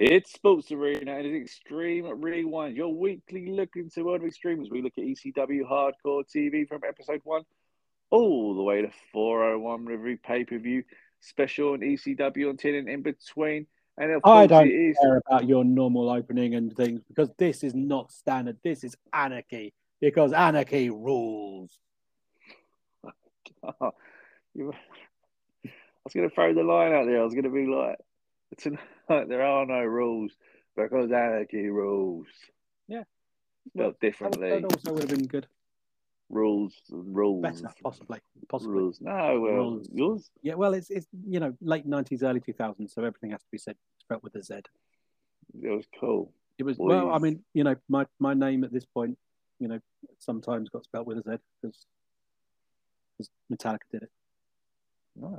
It's Sports Arena and it's Extreme Rewind, your weekly look into World of Extreme as we look at ECW Hardcore TV from episode one all the way to 401 review pay per view special on ECW on TNN and in between. And of I don't is. care about your normal opening and things because this is not standard. This is anarchy because anarchy rules. I was going to throw the line out there. I was going to be like, tonight there are no rules because anarchy rules. Yeah. Spelled That, differently. that also would have been good. rules rules. Better, possibly. Possibly. Rules. No, well, Rules. yours. Yeah, well, it's it's you know late nineties, early two thousands, so everything has to be said spelt with a Z. It was cool. It was well, I mean, you know, my my name at this point, you know, sometimes got spelt with a Z because Metallica did it. Nice.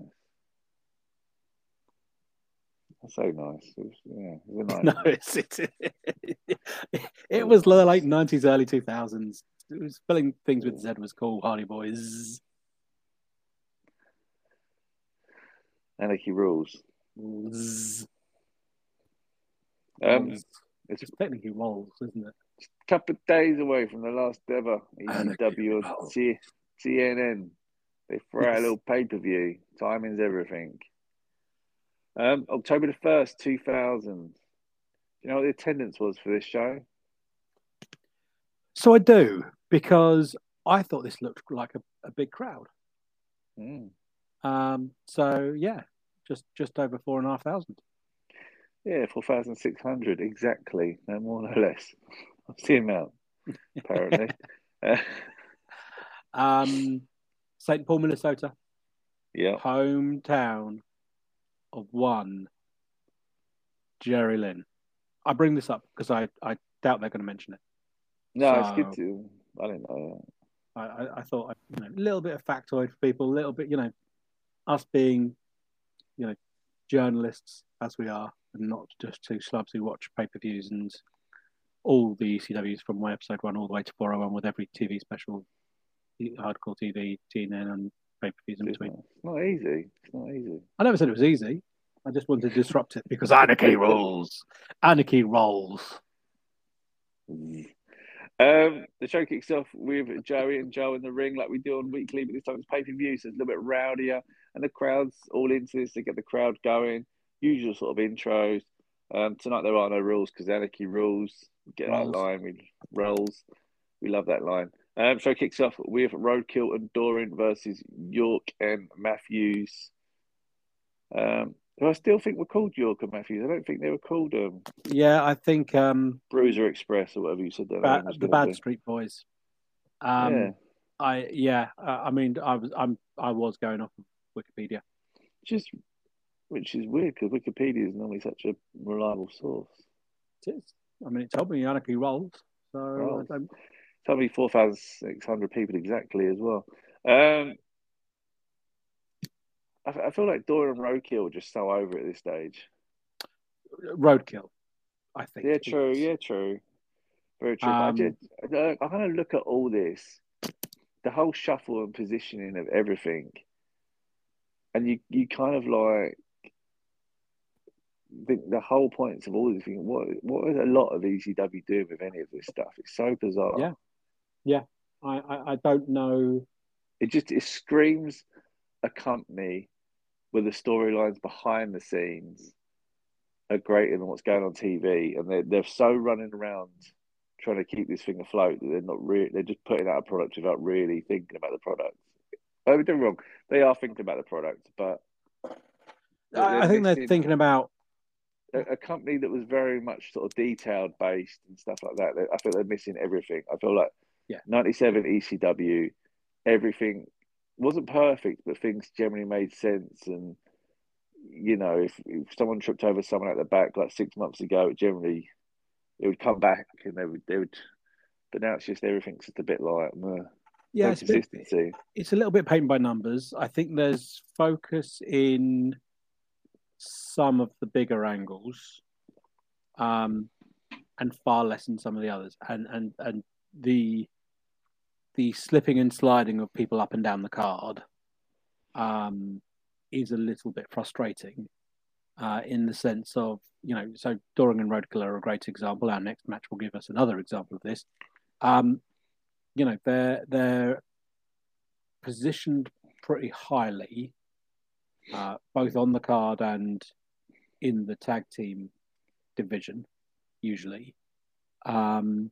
So nice. It was, yeah, it was nice. No, it's, it's it was the late nineties, early two thousands. It was spelling things with Z was cool. Hardy Boys. Anarchy rules. Zzz. Um, it's It's technically rolls, isn't it? a couple of days away from the last ever ECW or. T- TNN. They throw out a little pay per view. Timing's everything. Um, October the first, two thousand. Do you know what the attendance was for this show? So I do because I thought this looked like a, a big crowd. Mm. Um, so yeah, just just over four and a half thousand. Yeah, four thousand six hundred exactly, no more no less. That's the amount, apparently. Um, St. Paul, Minnesota, yeah, hometown of one Jerry Lynn. I bring this up because I, I doubt they're going to mention it. no, it's So- good to. I didn't know I, I, I thought you know, a little bit of factoid for people, a little bit, you know, us being, you know, journalists as we are, and not just two slubs who watch pay per views and all the ECWs from my episode one all the way to 401 with every TV special, hardcore TV, TNN, and pay per views in between. it's not easy. It's not easy. I never said it was easy. I just wanted to disrupt it because anarchy rules. Anarchy rolls. Um, the show kicks off with Joey and Joe in the ring, like we do on weekly, but this time it's pay per view, so it's a little bit rowdier, and the crowd's all into this to get the crowd going. Usual sort of intros. Um, tonight there are no rules because anarchy rules. Get Rolls. that line, we rolls. We love that line. Um, show kicks off with Roadkill and Doring versus York and Matthews. Um, who I still think we're called York and Matthews. I don't think they were called um, Yeah, I think um, Bruiser Express or whatever you said. That ba- the Bad. Street Boys. Um, yeah. I yeah, uh, I mean, I was I'm I was going off of Wikipedia. just which is weird because Wikipedia is normally such a reliable source. It is. I mean, it told me Anarchy rolls, so Rolls. I don't, Tell me four thousand six hundred people exactly as well. Um, I, I feel like Dora and Roadkill are just so over at this stage. roadkill. I think. Yeah, true. Yeah, true. Very true. But I Um, did. I, kind of look at all this, the whole shuffle and positioning of everything, and you you kind of like think the whole points of all this thing. What what is a lot of ECW doing with any of this stuff? It's so bizarre. Yeah. I, I I don't know. It just it screams a company where the storylines behind the scenes are greater than what's going on TV, and they're they're so running around trying to keep this thing afloat that they're not really they're just putting out a product without really thinking about the product. Oh, don't get me wrong, they are thinking about the product, but I, I think they're thinking about a, a company that was very much sort of detailed based and stuff like that. I feel they're missing everything. I feel like Yeah. 97 ECW, everything wasn't perfect, but things generally made sense. And, you know, if, if someone tripped over someone at the back like six months ago, it generally it would come back and they would, they would, but now it's just everything's just a bit like, yeah. no It's a, bit, it's a little bit paint by numbers. I think there's focus in some of the bigger angles, um, and far less in some of the others. And and and the the slipping and sliding of people up and down the card um, is a little bit frustrating. uh, in the sense of you know, so Doring and Roadkill are a great example. Our next match will give us another example of this. Um, you know, they're they're positioned pretty highly, uh, both on the card and in the tag team division, usually. Um,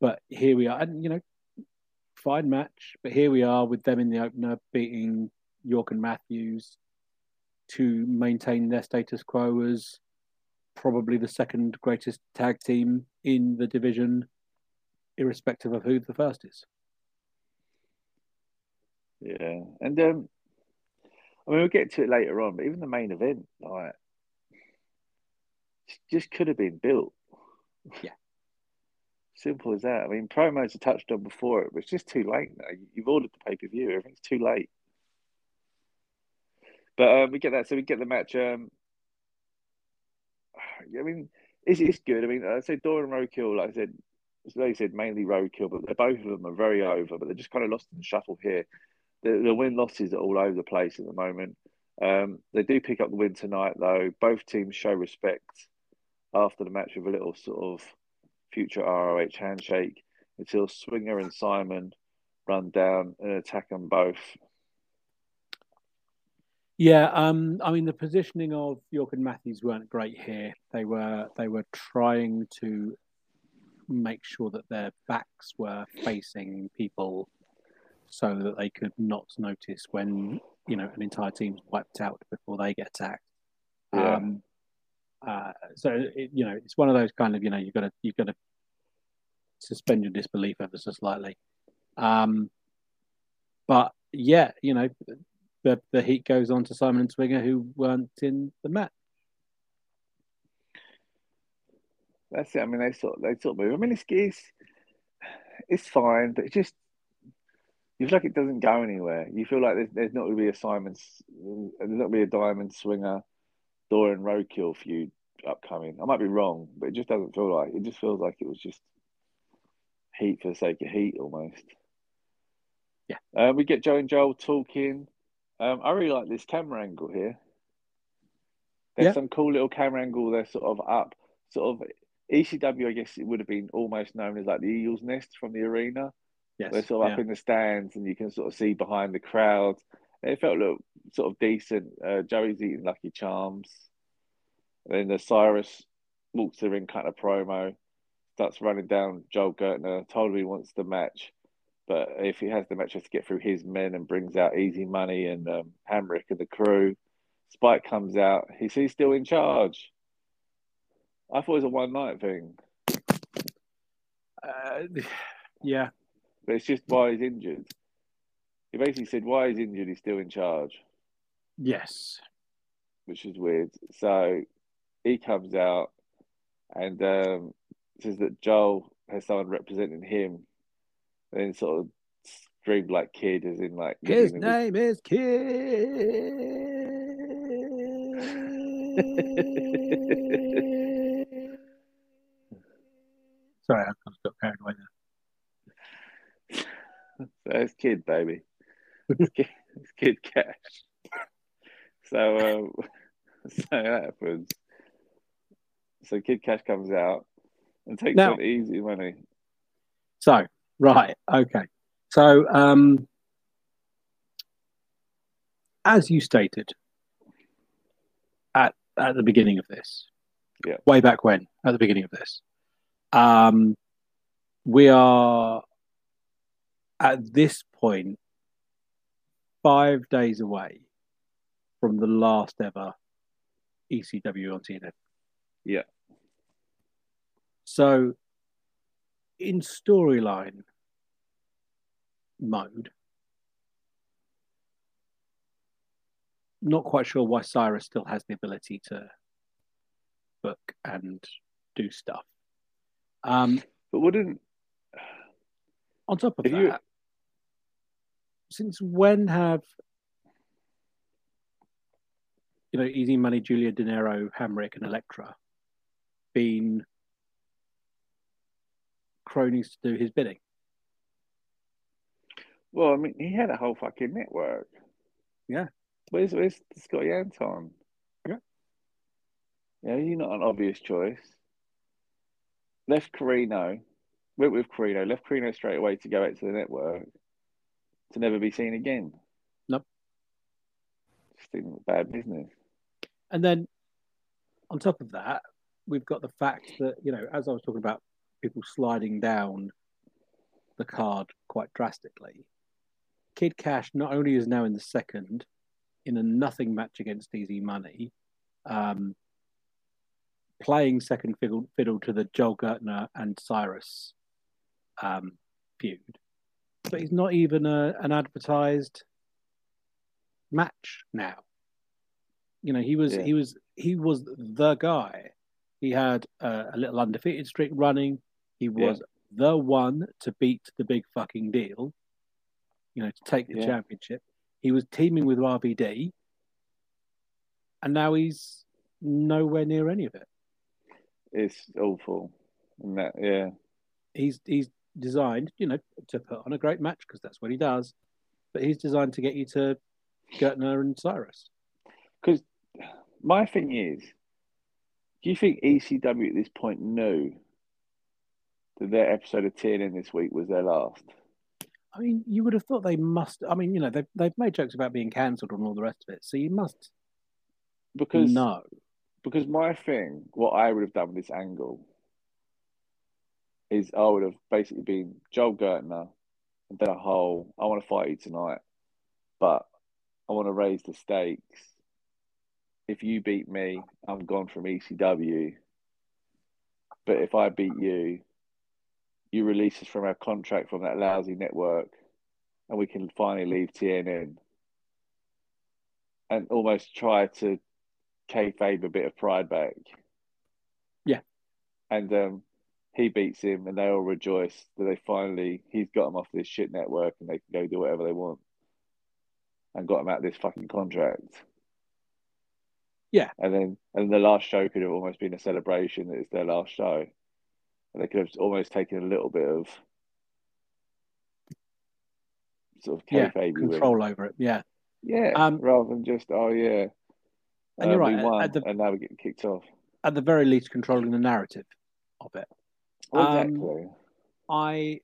but here we are, and you know, fine match. But here we are with them in the opener beating York and Matthews to maintain their status quo as probably the second greatest tag team in the division, irrespective of who the first is. Yeah, and um, I mean we'll get to it later on, but even the main event, like, just could have been built. Yeah. Simple as that. I mean, promos are touched on before it, but it's just too late now. You've ordered the pay per view, everything's too late. But um, we get that, so we get the match. Um, I mean, it's, it's good. I mean, I said Doring Roadkill, like I said, like I said, mainly Roadkill, but they're, both of them are very over, but they're just kind of lost in the shuffle here. The, the win losses are all over the place at the moment. Um, they do pick up the win tonight, though. Both teams show respect after the match with a little sort of future ROH handshake until Swinger and Simon run down and attack them both. Yeah, um, I mean the positioning of York and Matthews weren't great here. They were they were trying to make sure that their backs were facing people so that they could not notice when you know an entire team's wiped out before they get attacked. Yeah. Um, uh, so it, you know it's one of those kind of you know you've got to you've got to suspend your disbelief ever so slightly. Um, but yeah, you know the, the heat goes on to Simon and Swinger, who weren't in the match. That's it. I mean, they sort they sort of move. I mean, it's it's, it's fine, but it just you feel like it doesn't go anywhere. You feel like there's, there's not going to be a Simon, there's not going to be a Diamond Swinger, Doring Roadkill feud upcoming. I might be wrong, but it just doesn't feel like it. Just feels like it was just heat for the sake of heat, almost. Yeah. Uh, we get Joe and Joel talking. Um, I really like this camera angle here. There's yeah. some cool little camera angle. They're sort of up, sort of ECW. I guess it would have been almost known as like the Eagles Nest from the arena. Yes, they're sort of yeah. up in the stands, and you can sort of see behind the crowd. It felt a little sort of decent. Uh, Joey's eating Lucky Charms. And then the Cyrus walks the ring, cut a promo, starts running down Joel Gertner. Told him he wants the match. But if he has the match, has to get through his men and brings out Easy Money and um, Hamrick and the crew. Spike comes out. He's, he's still in charge. I thought it was a one night thing. Uh, yeah. But it's just why he's injured. He basically said why he's injured, he's still in charge. Yes. Which is weird. So he comes out and um, says that Joel has someone representing him and sort of screamed like kid, as in like his name is Kid. Sorry, I kind of got carried away there. so it's Kid, baby. It's, kid, Cash. So, um, so that happens. So Kid Cash comes out and takes now, on easy money. So Right. Okay. So, um, as you stated at at the beginning of this, yeah, way back when, at the beginning of this, um, we are at this point five days away from the last ever ECW on TNN. Yeah. So, in storyline, mode. Not quite sure why Cyrus still has the ability to book and do stuff. Um, but wouldn't on top of that, you... since when have you know Easy Money, Julio Dinero, Hamrick, and Elektra been cronies to do his bidding? Well, I mean, he had a whole fucking network. Yeah. Where's where's Scotty Anton? Yeah. Yeah, you're not an obvious choice. Left Corino, went with Corino, left Corino straight away to go out to the network to never be seen again. Nope. Just think bad business. And then on top of that, we've got the fact that, you know, as I was talking about people sliding down the card quite drastically, Kid Cash not only is now in the second in a nothing match against Easy Money, um, playing second fiddle, fiddle to the Joel Gertner and Cyrus um, feud, but he's not even a, an advertised match now. You know, he was Yeah. he was he was the guy. He had a, a little undefeated streak running. He was the one to beat the big fucking deal. You know, to take the Yeah. championship. He was teaming with RVD, and now he's nowhere near any of it. It's awful. That, yeah. He's he's designed, you know, to put on a great match because that's what he does. But he's designed to get you to Gertner and Cyrus. Because my thing is, do you think ECW at this point knew that their episode of TNN this week was their last? I mean, you would have thought they must. I mean, you know, they've they've made jokes about being cancelled and all the rest of it, so you must Because No. because my thing, what I would have done with this angle is I would have basically been Joel Gertner and done a whole I want to fight you tonight, but I want to raise the stakes. If you beat me, I'm gone from ECW. But if I beat you, you release us from our contract from that lousy network and we can finally leave TNN. And almost try to kayfabe a bit of pride back. Yeah. And um, he beats him, and they all rejoice that they finally he's got him off this shit network, and they can go do whatever they want, and got him out of this fucking contract. Yeah. And then and the last show could have almost been a celebration that it's their last show, and they could have almost taken a little bit of sort of Yeah, control over it. Yeah, Yeah, Um, rather than just oh yeah, And you're uh, right, We at- won, at the- and now we're getting kicked off. at the very least, controlling the narrative of it. Well, Um, exactly. I,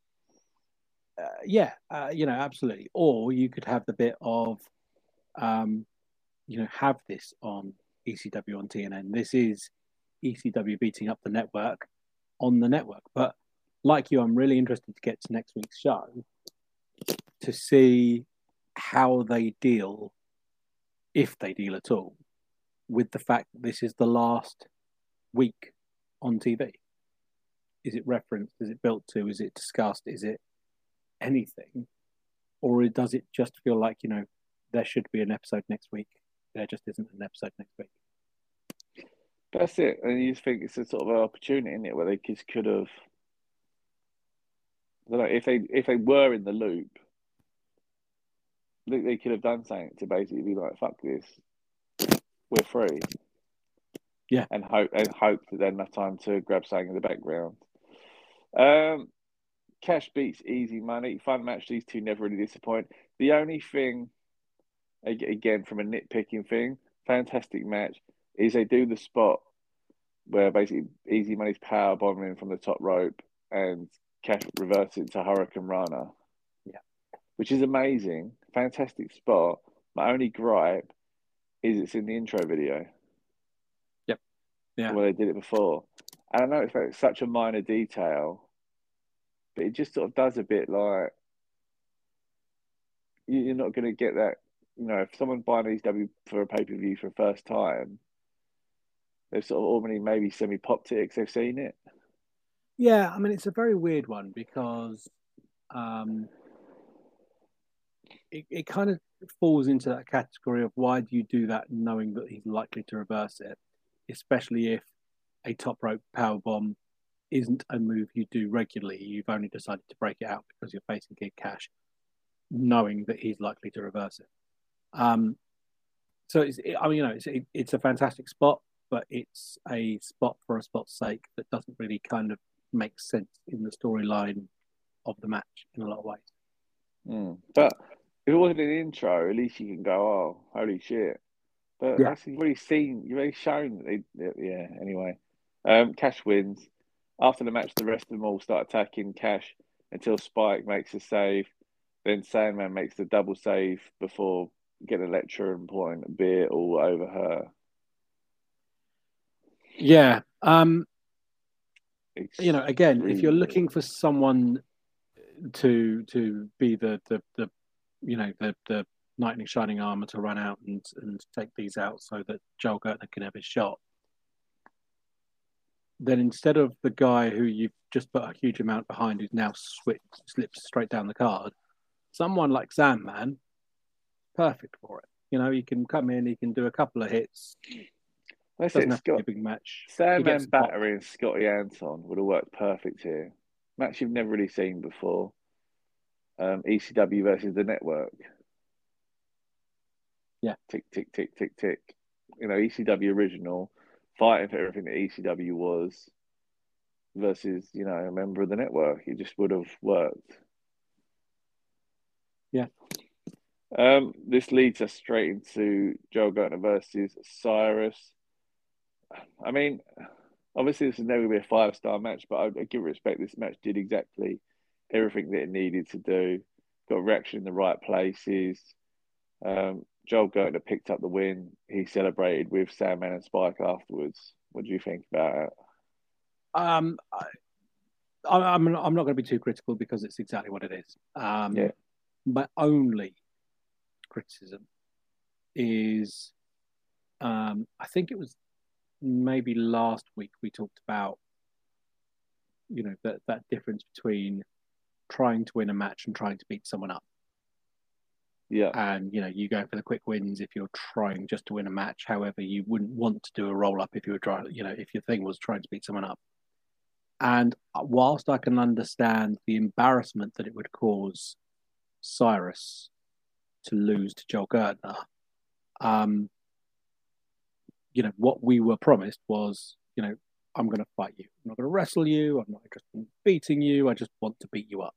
uh, yeah, uh, you know, absolutely. Or you could have the bit of, um, you know, have this on ECW on TNN. This is ECW beating up the network on the network. But like you, I'm really interested to get to next week's show to see how they deal, if they deal at all, with the fact that this is the last week on TV. Is it referenced? Is it built to? Is it discussed? Is it anything? Or does it just feel like, you know, there should be an episode next week? There just isn't an episode next week. That's it. And you just think it's a sort of an opportunity, isn't it, where they just could have I don't know, if they if they were in the loop, they, they could have done something to basically be like, fuck this. We're free. Yeah. And hope and hope that they had enough time to grab something in the background. Um Cash beats easy money. Fun match. These two never really disappoint. The only thing, again, from a nitpicking thing, fantastic match, is they do the spot where basically Easy Money's power bombing from the top rope and Cash reverts it to hurricanrana. Yeah. Which is amazing. Fantastic spot. My only gripe is it's in the intro video. Yep. Yeah. Where they did it before. And I know it's such a minor detail, but it just sort of does a bit like you- you're not going to get that. You know, if someone buying ECW for a pay per view for the first time, they've sort of already maybe semi popped it because they've seen it. Yeah, I mean, it's a very weird one because um, it, it kind of falls into that category of why do you do that knowing that he's likely to reverse it, especially if a top rope power bomb isn't a move you do regularly. You've only decided to break it out because you're facing Kid Cash, knowing that he's likely to reverse it. Um, so it's, it, I mean, you know, it's it, it's a fantastic spot, but it's a spot for a spot's sake that doesn't really kind of make sense in the storyline of the match in a lot of ways. Mm. But if it wasn't an intro, at least you can go, oh, holy shit. But Yeah. yeah. you've already seen, you've already shown. That they, yeah. Anyway, um, Cash wins. After the match, the rest of them all start attacking Cash until Spike makes a save. Then Sandman makes the double save before getting a lecture and pouring a beer all over her. Yeah. Um, It's you know, again, if you're looking for someone to to be the the, the you know the the knight in shining armor to run out and and take these out so that Joel Gertner can have his shot, then instead of the guy who you've just put a huge amount behind who's now switch, slips straight down the card, someone like Sandman, perfect for it. You know, he can come in, he can do a couple of hits. That's Doesn't have to be Scott, a big match. Sandman. Battery and Scotty Anton would have worked perfect here. Match you've never really seen before. Um, ECW versus the network. Yeah. Tick, tick, tick, tick, tick. You know, ECW original, fighting for everything that ECW was versus, you know, a member of the network. It just would have worked. Yeah. Um, this leads us straight into Joel Gertner versus Cyrus. I mean, obviously this is never going to be a five star match, but I, I give respect. This match did exactly everything that it needed to do. Got reaction in the right places. Um, Joel Gertner picked up the win. He celebrated with Sandman and Spike afterwards. What do you think about it? Um, I, I'm I'm not going to be too critical because it's exactly what it is. Um, Yeah. My only criticism is, um, I think it was maybe last week we talked about, you know, that that difference between trying to win a match and trying to beat someone up. Yeah, and you know you go for the quick wins if you're trying just to win a match. However you wouldn't want to do a roll up if you were trying you know if your thing was trying to beat someone up. And whilst i can understand the embarrassment that it would cause cyrus to lose to joel gertner um you know what we were promised was you know i'm going to fight you. I'm not going to wrestle you. I'm not interested in beating you. I just want to beat you up.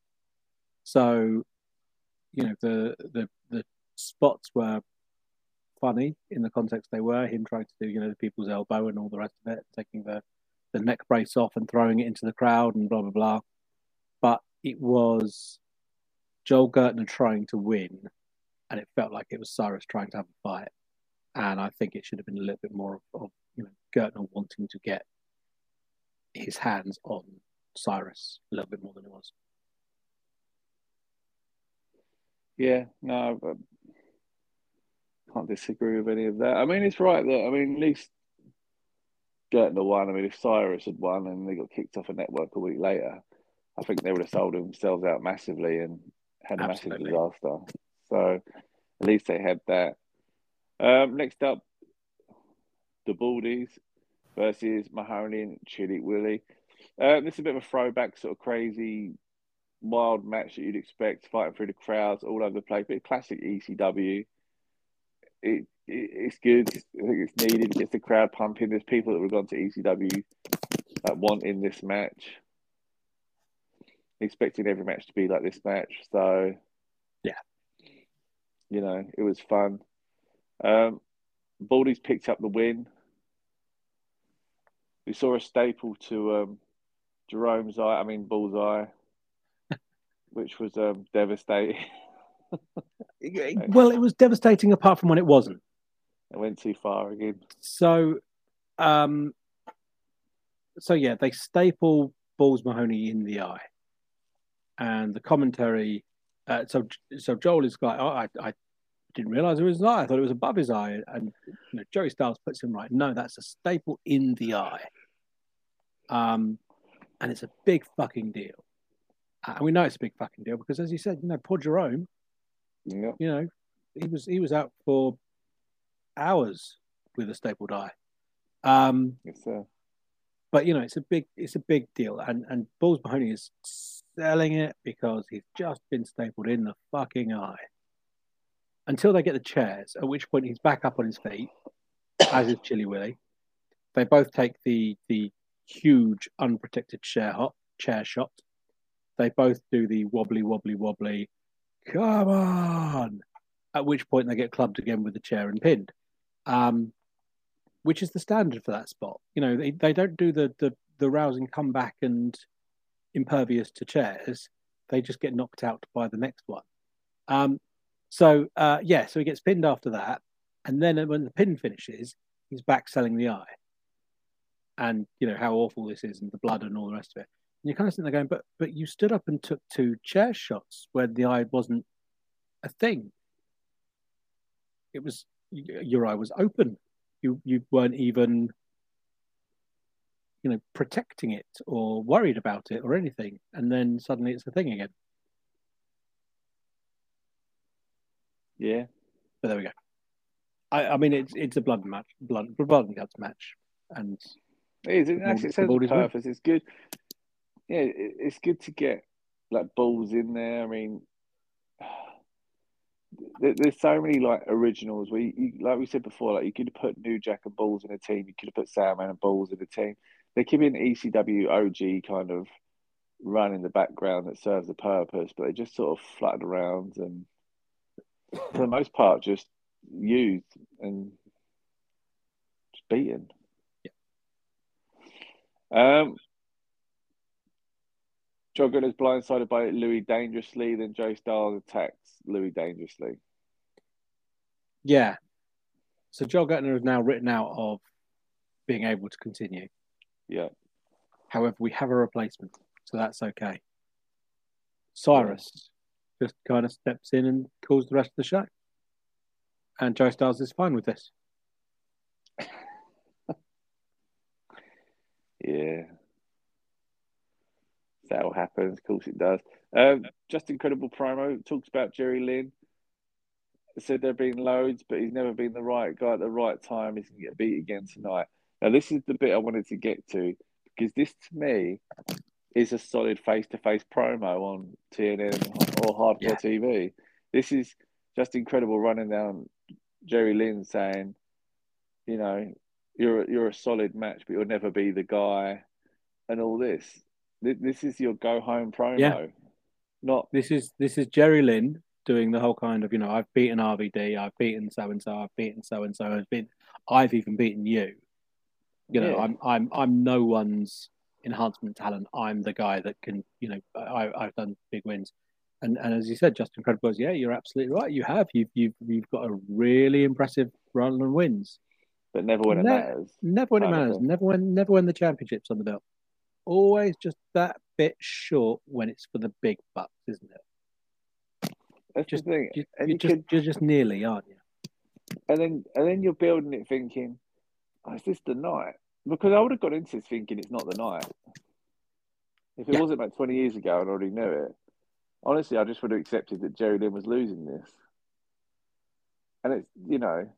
So you know the the spots were funny in the context they were him trying to do you know the people's elbow and all the rest of it taking the the neck brace off and throwing it into the crowd and blah blah blah. But it was joel gertner trying to win and it felt like it was cyrus trying to have a fight. And i think it should have been a little bit more of, of you know gertner wanting to get his hands on cyrus a little bit more than it was yeah, no, but can't disagree with any of that. I mean, it's right that I mean, at least Gertner won. I mean, if Cyrus had won and they got kicked off a network a week later, I think they would have sold themselves out massively and had a Absolutely. massive disaster. So at least they had that. Um, next up, the Baldies versus Mahoney and Chilly Willy. Uh, this is a bit of a throwback, sort of crazy, wild match that you'd expect, fighting through the crowds all over the place. But classic ECW. It, it it's good. I think it's needed. It gets the crowd pumping. There's people that have gone to ECW that want in this match. Expecting every match to be like this match. So Yeah. you know, it was fun. Um, Baldy's picked up the win. We saw a staple to um, Jerome's eye, I mean Bullseye, which was um, devastating. well it was devastating apart from when it wasn't It went too far again. So, um, so yeah, they staple Balls Mahoney in the eye, and the commentary. Uh, so, so Joel is like, oh, I, I didn't realize it was his eye. I thought it was above his eye, and you know, Joey Styles puts him right. No, that's a staple in the eye. Um, and it's a big fucking deal, and we know it's a big fucking deal because, as you said, you know, poor Jerome, Yeah. you know, he was he was out for hours with a stapled eye. Um, Yes, sir. but you know, it's a big it's a big deal, and and Balls Mahoney is selling it because he's just been stapled in the fucking eye. Until they get the chairs, at which point he's back up on his feet, as is Chilly Willy. They both take the the huge unprotected chair hop chair shot. They both do the wobbly wobbly wobbly. Come on! At which point they get clubbed again with the chair and pinned. um, which is the standard for that spot. You know, they, they don't do the, the the rousing comeback and impervious to chairs. They just get knocked out by the next one. Um, so uh, yeah, so he gets pinned after that, and then when the pin finishes, he's back selling the eye, and you know how awful this is, and the blood and all the rest of it. You're kind of sitting there going, but but you stood up and took two chair shots where the eye wasn't a thing. It was your eye was open. You you weren't even you know protecting it or worried about it or anything, and then suddenly it's a thing again. Yeah. But there we go. I, I mean, it's it's a blood match, blood blood and guts match, and it is. It actually purpose. It's good. Yeah, it, it's good to get like balls in there. I mean, there, there's so many like originals where you, you, like we said before, like you could have put New Jack and balls in a team. You could have put Sandman and balls in a team. There could be an ECW OG kind of run in the background that serves a purpose, but they just sort of flutter around and for the most part, just used and just beaten. Yeah. Um, Jogger is blindsided by Louis dangerously, then Joe Styles attacks Louis dangerously. Yeah. So Joe Gertner is now written out of being able to continue. Yeah. However, we have a replacement, so that's okay. Cyrus just kind of steps in and calls the rest of the show. And Joe Styles is fine with this. yeah. That all happens. Of course it does. Um, Justin Credible promo. Talks about Jerry Lynn. Said there have been loads, but he's never been the right guy at the right time. He's going to get beat again tonight. Now, this is the bit I wanted to get to because this, to me, is a solid face to face promo on TNN or Hardcore yeah. TV. This is Justin Credible running down Jerry Lynn saying, you know, you're you're a solid match, but you'll never be the guy, and all this. This is your go home promo. Yeah. Not this is this is Jerry Lynn doing the whole kind of you know I've beaten RVD, I've beaten so and so, I've beaten so and so, I've been I've even beaten you. You know, yeah. I'm I'm I'm no one's enhancement talent. I'm the guy that can, you know, I, I've done big wins. And, and as you said, Justin Credible, yeah, you're absolutely right. You have. You've, you've, you've got a really impressive run and wins. But never when it ne- matters. Never when it matters. Never when, never when the championship's on the belt. Always just that bit short when it's for the big bucks, isn't it? That's just, the thing. You, you're, you just, could... you're just nearly, aren't you? And then, and then you're building it thinking, oh, is this the night? Because I would have got into this thinking it's not the night. If it yeah. wasn't about 20 years ago and I already knew it, honestly, I just would have accepted that Jerry Lynn was losing this. And it's, you know,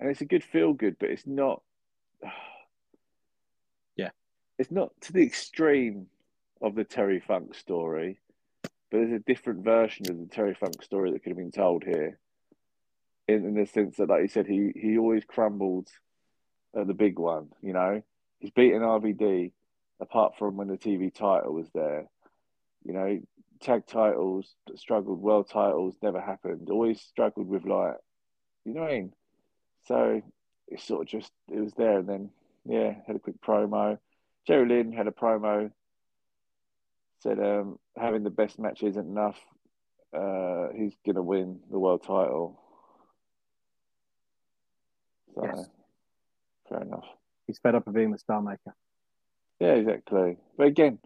and it's a good feel good, but it's not. It's not to the extreme of the Terry Funk story, but there's a different version of the Terry Funk story that could have been told here. In, in the sense that, like you said, he, he always crumbled at the big one. You know, he's beaten RVD apart from when the TV title was there. You know, tag titles struggled, world titles never happened. Always struggled with like, you know what I mean. So it's sort of just it was there, and then yeah, had a quick promo. Jerry Lynn had a promo. Said um, having the best match isn't enough. Uh, he's gonna win the world title. So, yes. Fair enough. He's fed up of being the star maker. Yeah, exactly. But again,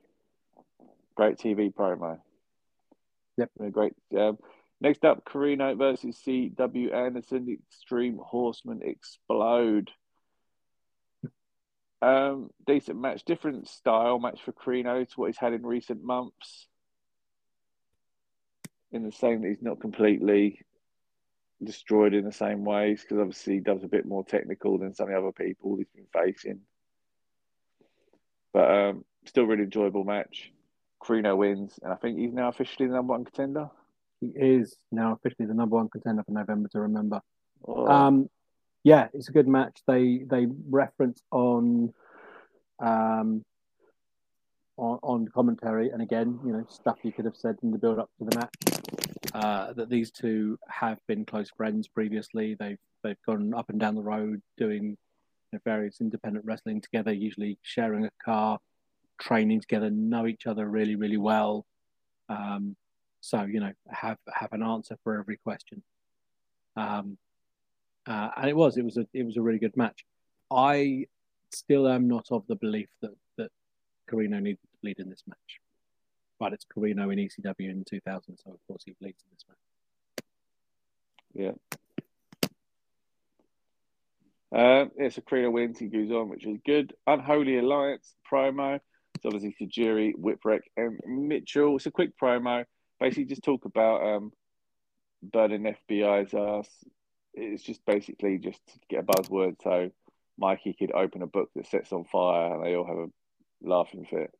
great TV promo. Yep. Great. Um, next up, Corino versus C.W. Anderson. The extreme Horsemen explode. Um, decent match, different style match for Corino to what he's had in recent months. In the same that he's not completely destroyed in the same ways because obviously he does a bit more technical than some of the other people he's been facing. But um, still really enjoyable match. Corino wins, and I think he's now officially the number one contender. He is now officially the number one contender for November to remember. Oh. Um, yeah, it's a good match. They they reference on um, on, on commentary, and again, you know, stuff you could have said in the build up to the match. Uh, that these two have been close friends previously. They've they've gone up and down the road doing you know, various independent wrestling together, usually sharing a car, training together, know each other really really well. Um, so you know, have have an answer for every question. Um, uh, and it was it was a it was a really good match. I still am not of the belief that that Corino needed to bleed in this match, but it's Corino in ECW in 2000, so of course he bleeds in this match. Yeah. Um, it's a Corino wins. He goes on, which is good. Unholy Alliance promo. It's obviously Tajiri, Whipwreck, and Mitchell. It's a quick promo. Basically, just talk about um, burning FBI's ass. It's just basically just to get a buzzword so Mikey could open a book that sets on fire and they all have a laughing fit.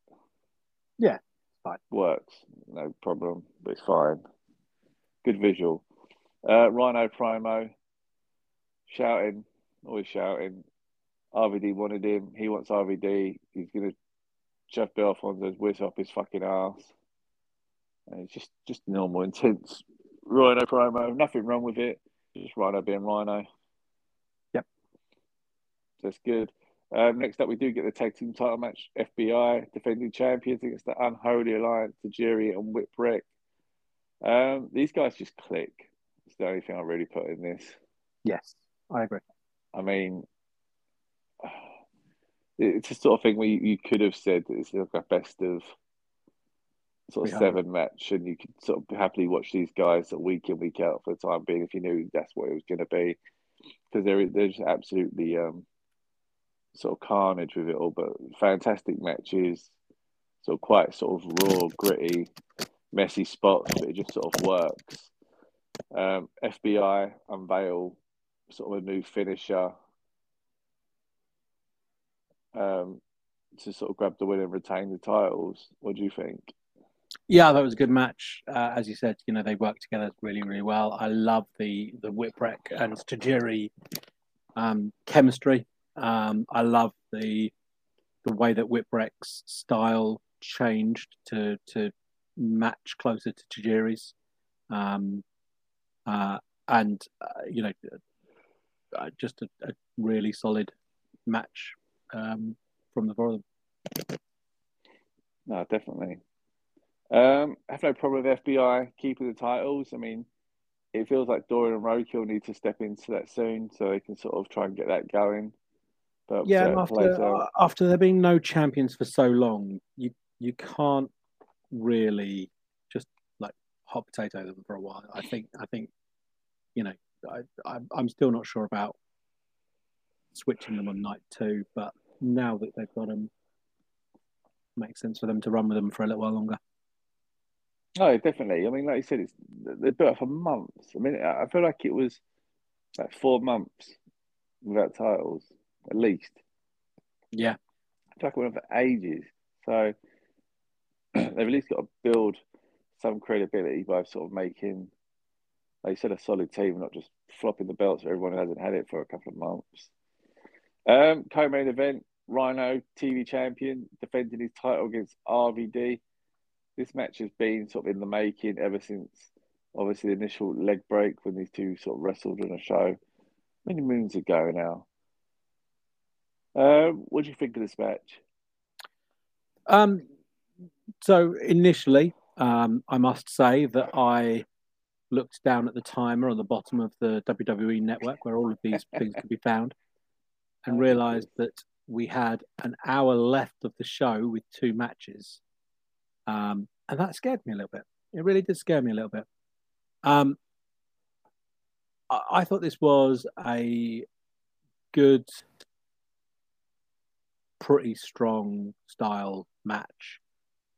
Yeah, fine. Works, no problem, but it's fine. Good visual. Uh, Rhino Primo shouting, always shouting. RVD wanted him. He wants RVD. He's going to shove Bill Alfonso's whiz up his fucking ass. And it's just, just normal, intense Rhino promo. Nothing wrong with it. Just Rhino being Rhino. Yep. That's good. Um, next up, we do get the tag team title match. FBI defending champions against the Unholy Alliance, Tajiri and Whipwreck. Um, these guys just click. It's the only thing I really put in this. Yes, I agree. I mean, it's the sort of thing where you, you could have said it's like a best of sort of seven match, and you could sort of happily watch these guys week in week out for the time being if you knew that's what it was going to be, because there there's absolutely um, sort of carnage with it all, but fantastic matches, sort of quite sort of raw, gritty, messy spots, but it just sort of works. Um, FBI unveil sort of a new finisher um, to sort of grab the win and retain the titles. What do you think? Yeah, that was a good match. Uh, as you said, you know they worked together really, really well. I love the the Whipwreck and Tajiri um, chemistry. Um, I love the the way that Whipwreck's style changed to to match closer to Tajiri's, um, uh, and uh, you know, uh, just a, a, really solid match um, from the four of them. No, definitely. Um, I have no problem with FBI keeping the titles. I mean, it feels like Doring and Roadkill need to step into that soon so they can sort of try and get that going. But yeah, after uh, after there being no champions for so long, you you can't really just like hot potato them for a while. I think I think you know I, I I'm still not sure about switching them on night two, but now that they've got them, makes sense for them to run with them for a little while longer. Oh, definitely. I mean, like you said, it's they're built for months. I mean, I feel like it was like four months without titles, at least. Yeah, I feel like it went for ages. So they've at least got to build some credibility by sort of making, like you said, a solid team, not just flopping the belts. for Everyone who hasn't had it for a couple of months. Um, co-main event: Rhino, TV champion, defending his title against RVD this match has been sort of in the making ever since obviously the initial leg break when these two sort of wrestled on a show many moons ago now. Um, what do you think of this match? Um, so initially, um, I must say that I looked down at the timer on the bottom of the WWE network where all of these things could be found and realized that we had an hour left of the show with two matches. Um, and that scared me a little bit. It really did scare me a little bit. Um, I, I thought this was a good, pretty strong style match.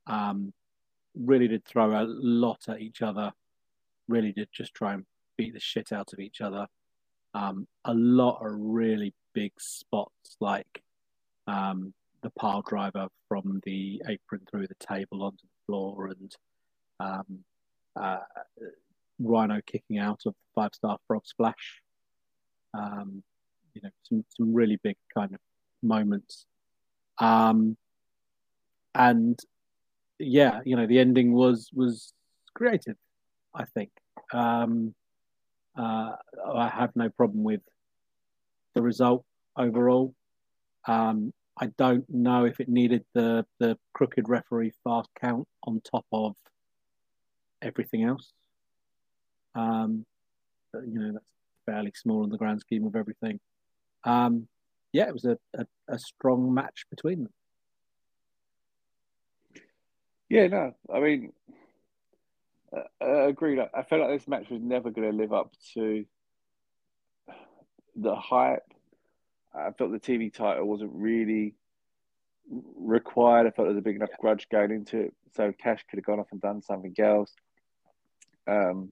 Um, really did throw a lot at each other. Really did just try and beat the shit out of each other. Um, a lot of really big spots like um, the pile driver from the apron through the table onto the floor and um, uh, Rhino kicking out of the five star frog splash. Um, you know, some, some really big kind of moments. Um, and yeah, you know, the ending was was creative. I think um, uh, I have no problem with the result overall. Um, I don't know if it needed the the crooked referee fast count on top of everything else. Um, but, you know, that's fairly small in the grand scheme of everything. Um, yeah, it was a, a, a strong match between them. Yeah, no, I mean, uh, I agree. I felt like this match was never going to live up to the hype. I felt the TV title wasn't really required. I felt there was a big enough grudge going into it, so Cash could have gone off and done something else. Um,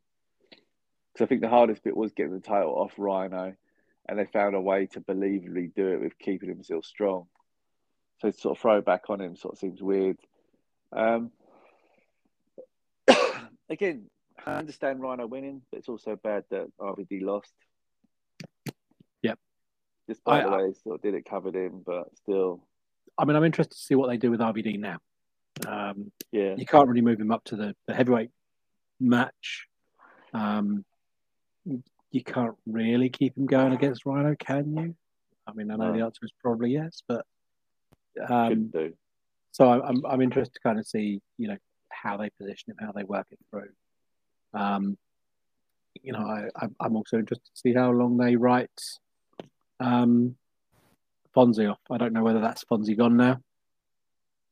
because I think the hardest bit was getting the title off Rhino, and they found a way to believably do it with keeping him still strong. So to sort of throw it back on him sort of seems weird. Um, again, I understand Rhino winning, but it's also bad that RVD lost. Despite I, the way he sort of did it covered in, but still. I mean, I'm interested to see what they do with RVD now. Um, yeah. You can't really move him up to the, the heavyweight match. Um, you can't really keep him going against Rhino, can you? I mean, I know no. the answer is probably yes, but um, so I'm I'm interested to kind of see you know how they position him, how they work it through. Um, you know, I, I'm also interested to see how long they write um, Fonzie off. I don't know whether that's Fonzie gone now,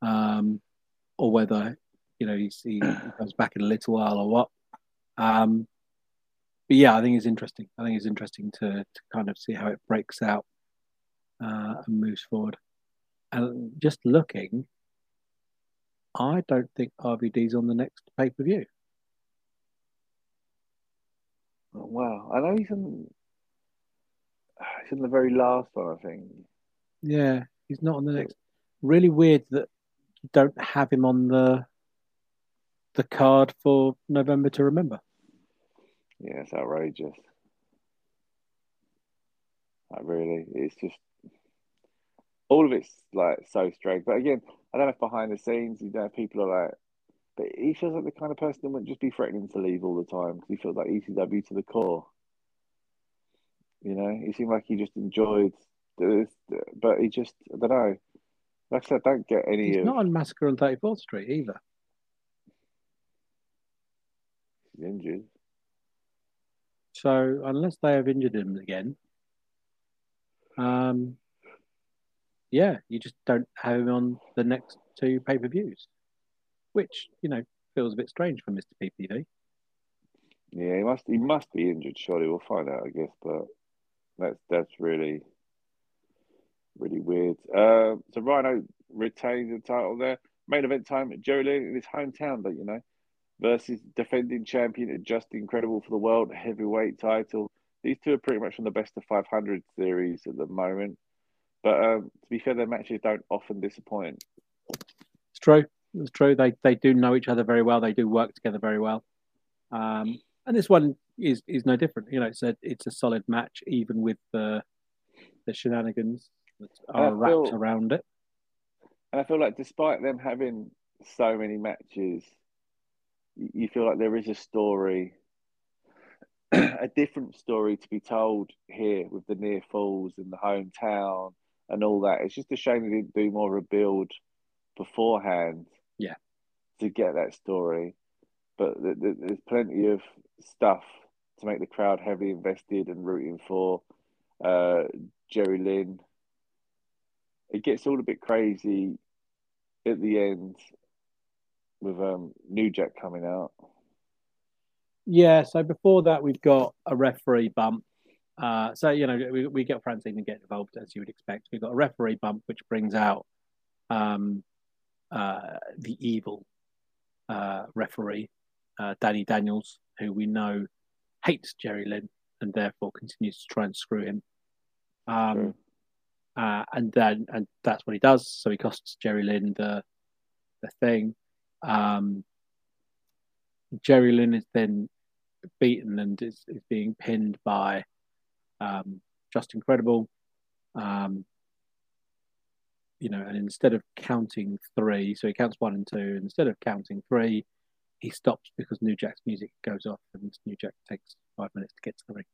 um, or whether you know he, he comes back in a little while or what. Um, but yeah, I think it's interesting. I think it's interesting to to kind of see how it breaks out uh, and moves forward. And just looking, I don't think RVD's on the next pay per view. Oh, wow, I know he's in. He's in the very last one, I think. Yeah, he's not on the next. Really weird that you don't have him on the the card for November to remember. Yeah, it's outrageous. Like really, it's just all of it's like so strange. But again, I don't know if behind the scenes, you know, people are like, but he feels like the kind of person that wouldn't just be threatening to leave all the time because he feels like ECW to the core. You know, he seemed like he just enjoyed this, but he just, I don't know. Like I said, don't get any. He's of... not on Massacre on 34th Street either. He's injured. So unless they have injured him again, um, yeah, you just don't have him on the next two pay per views, which you know feels a bit strange for Mister PPV. Yeah, he must he must be injured. Surely we'll find out, I guess. But that's that's really really weird. Uh, so Rhino retains the title there. Main event time Jerry Lynn in his hometown, but you know, versus defending champion Justin Credible for the world heavyweight title. These two are pretty much from the best of 500 series at the moment. But um, to be fair, their matches don't often disappoint. It's true. It's true. They they do know each other very well. They do work together very well. Um, and this one is is no different. You know, it's a it's a solid match, even with the the shenanigans that are wrapped feel, around it. And I feel like, despite them having so many matches, you feel like there is a story a different story to be told here with the near falls and the hometown and all that. It's just a shame they didn't do more of a build beforehand. Yeah. To get that story, but there's plenty of stuff to make the crowd heavily invested and rooting for uh, Jerry Lynn. It gets all a bit crazy at the end with um, New Jack coming out. Yeah, so before that, we've got a referee bump uh, so you know we, we get Francine and get involved as you would expect. We've got a referee bump which brings out um, uh, the evil uh, referee uh, Danny Daniels, who we know hates Jerry Lynn and therefore continues to try and screw him. Um, sure. Uh, and then and that's what he does. So he costs Jerry Lynn the the thing. Um, Jerry Lynn is then beaten and is, is being pinned by um, Justin Credible. Um, you know, and instead of counting three, so he counts one and two. Instead of counting three, he stops because New Jack's music goes off, and New Jack takes five minutes to get to the ring.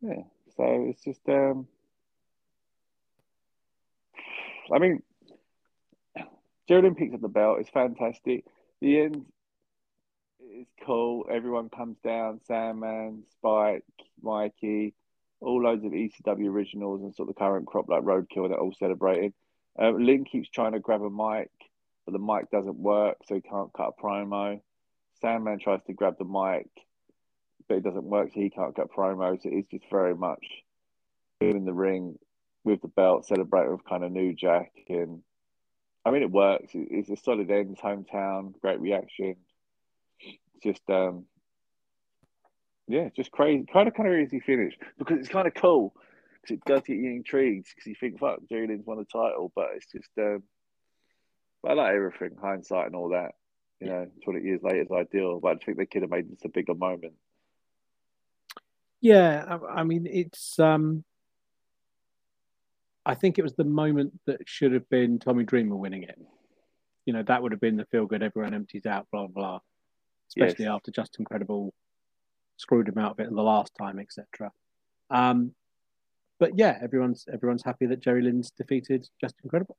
Yeah, so it's just, um, I mean, Jerry Lynn picks up the belt. It's fantastic. The end is cool. Everyone comes down. Sandman, Spike, Mikey, all loads of ECW originals and sort of the current crop like Roadkill that all celebrating. Uh, Lynn keeps trying to grab a mic, but the mic doesn't work, so he can't cut a promo. Sandman tries to grab the mic, but it doesn't work, so he can't cut promo. So it's just very much in the ring with the belt, celebrating with kind of New Jack. And I mean, it works. It's a solid end, hometown, great reaction. It's just, um, yeah, just crazy, kind of kind of easy finish because it's kind of cool because it does get you intrigued because you think, fuck, Lynn's won the title, but it's just, um, but I like everything, hindsight and all that. You know, 20 years later is ideal, but I think they could have made this a bigger moment. Yeah, I, I mean, it's um, I think it was the moment that should have been Tommy Dreamer winning it. You know, that would have been the feel good, everyone empties out, blah, blah, especially yes. after Justin Credible screwed him out of it the last time, etc. Um, but yeah, everyone's everyone's happy that Jerry Lynn's defeated Justin Credible.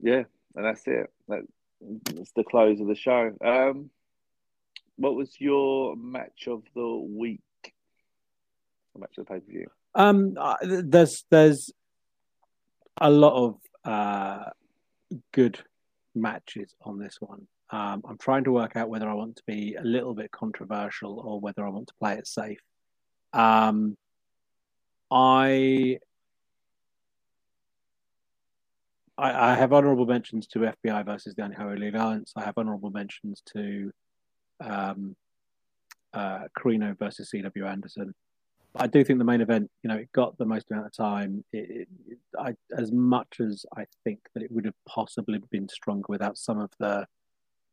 Yeah, and that's it. That's the close of the show. Um, what was your match of the week? match of the pay per view. Um, uh, there's there's a lot of uh, good matches on this one. Um, I'm trying to work out whether I want to be a little bit controversial or whether I want to play it safe. Um, I, I, I have honourable mentions to FBI versus the Unholy Alliance. I have honourable mentions to um, uh, Corino versus CW Anderson. But I do think the main event, you know, it got the most amount of time. It, it, I, as much as I think that it would have possibly been stronger without some of the,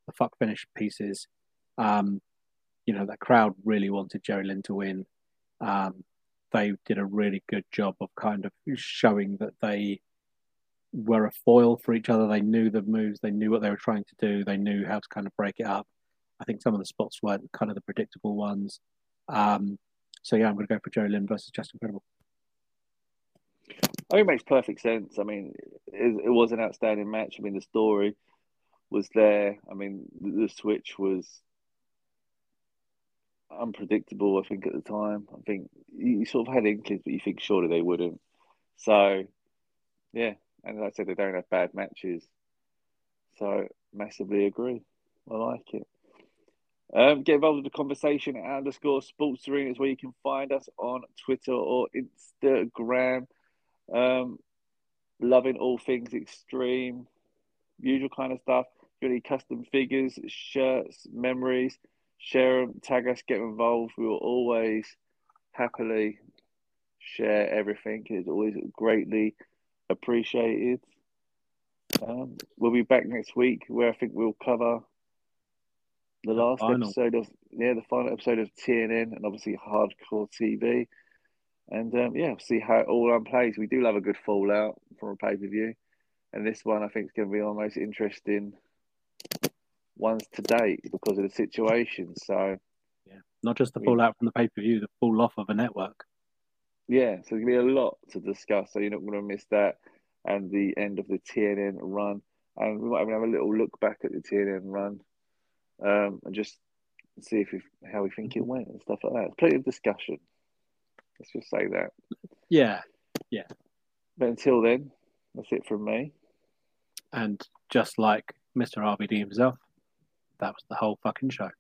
the fuck finish pieces. Um, you know, that crowd really wanted Jerry Lynn to win. Um, they did a really good job of kind of showing that they were a foil for each other. They knew the moves, they knew what they were trying to do, they knew how to kind of break it up. I think some of the spots weren't kind of the predictable ones. Um, so yeah, I'm going to go for Jerry Lynn versus Justin Credible. I think it makes perfect sense. I mean, it, it, was an outstanding match. I mean, the story was there. I mean, the, the switch was unpredictable. I think at the time, I think you sort of had inklings, but you think surely they wouldn't. So, yeah, and like I said, they don't have bad matches. So, massively agree. I like it. Um, get involved in the conversation at underscore sports arena is where you can find us on Twitter or Instagram. Um, loving all things extreme, usual kind of stuff. If you any custom figures, shirts, memories, share them, tag us, get involved. We will always happily share everything. It's always greatly appreciated. Um, we'll be back next week where I think we'll cover the last final. episode of yeah the final episode of TNN and obviously Hardcore TV, and um, yeah, see how it all unplays. We do love a good fallout from a pay per view, and this one I think is going to be our most interesting ones to date because of the situation. So yeah, not just the fallout from the pay per view, the fall off of a network. Yeah, so there's going to be a lot to discuss. So you're not going to miss that, and the end of the TNN run. And we might even have a little look back at the TNN run um, and just see if we, how we think it went and stuff like that. plenty of discussion. Let's just say that. Yeah, yeah. But until then, that's it from me. And just like Mr. RVD himself, that was the whole fucking show.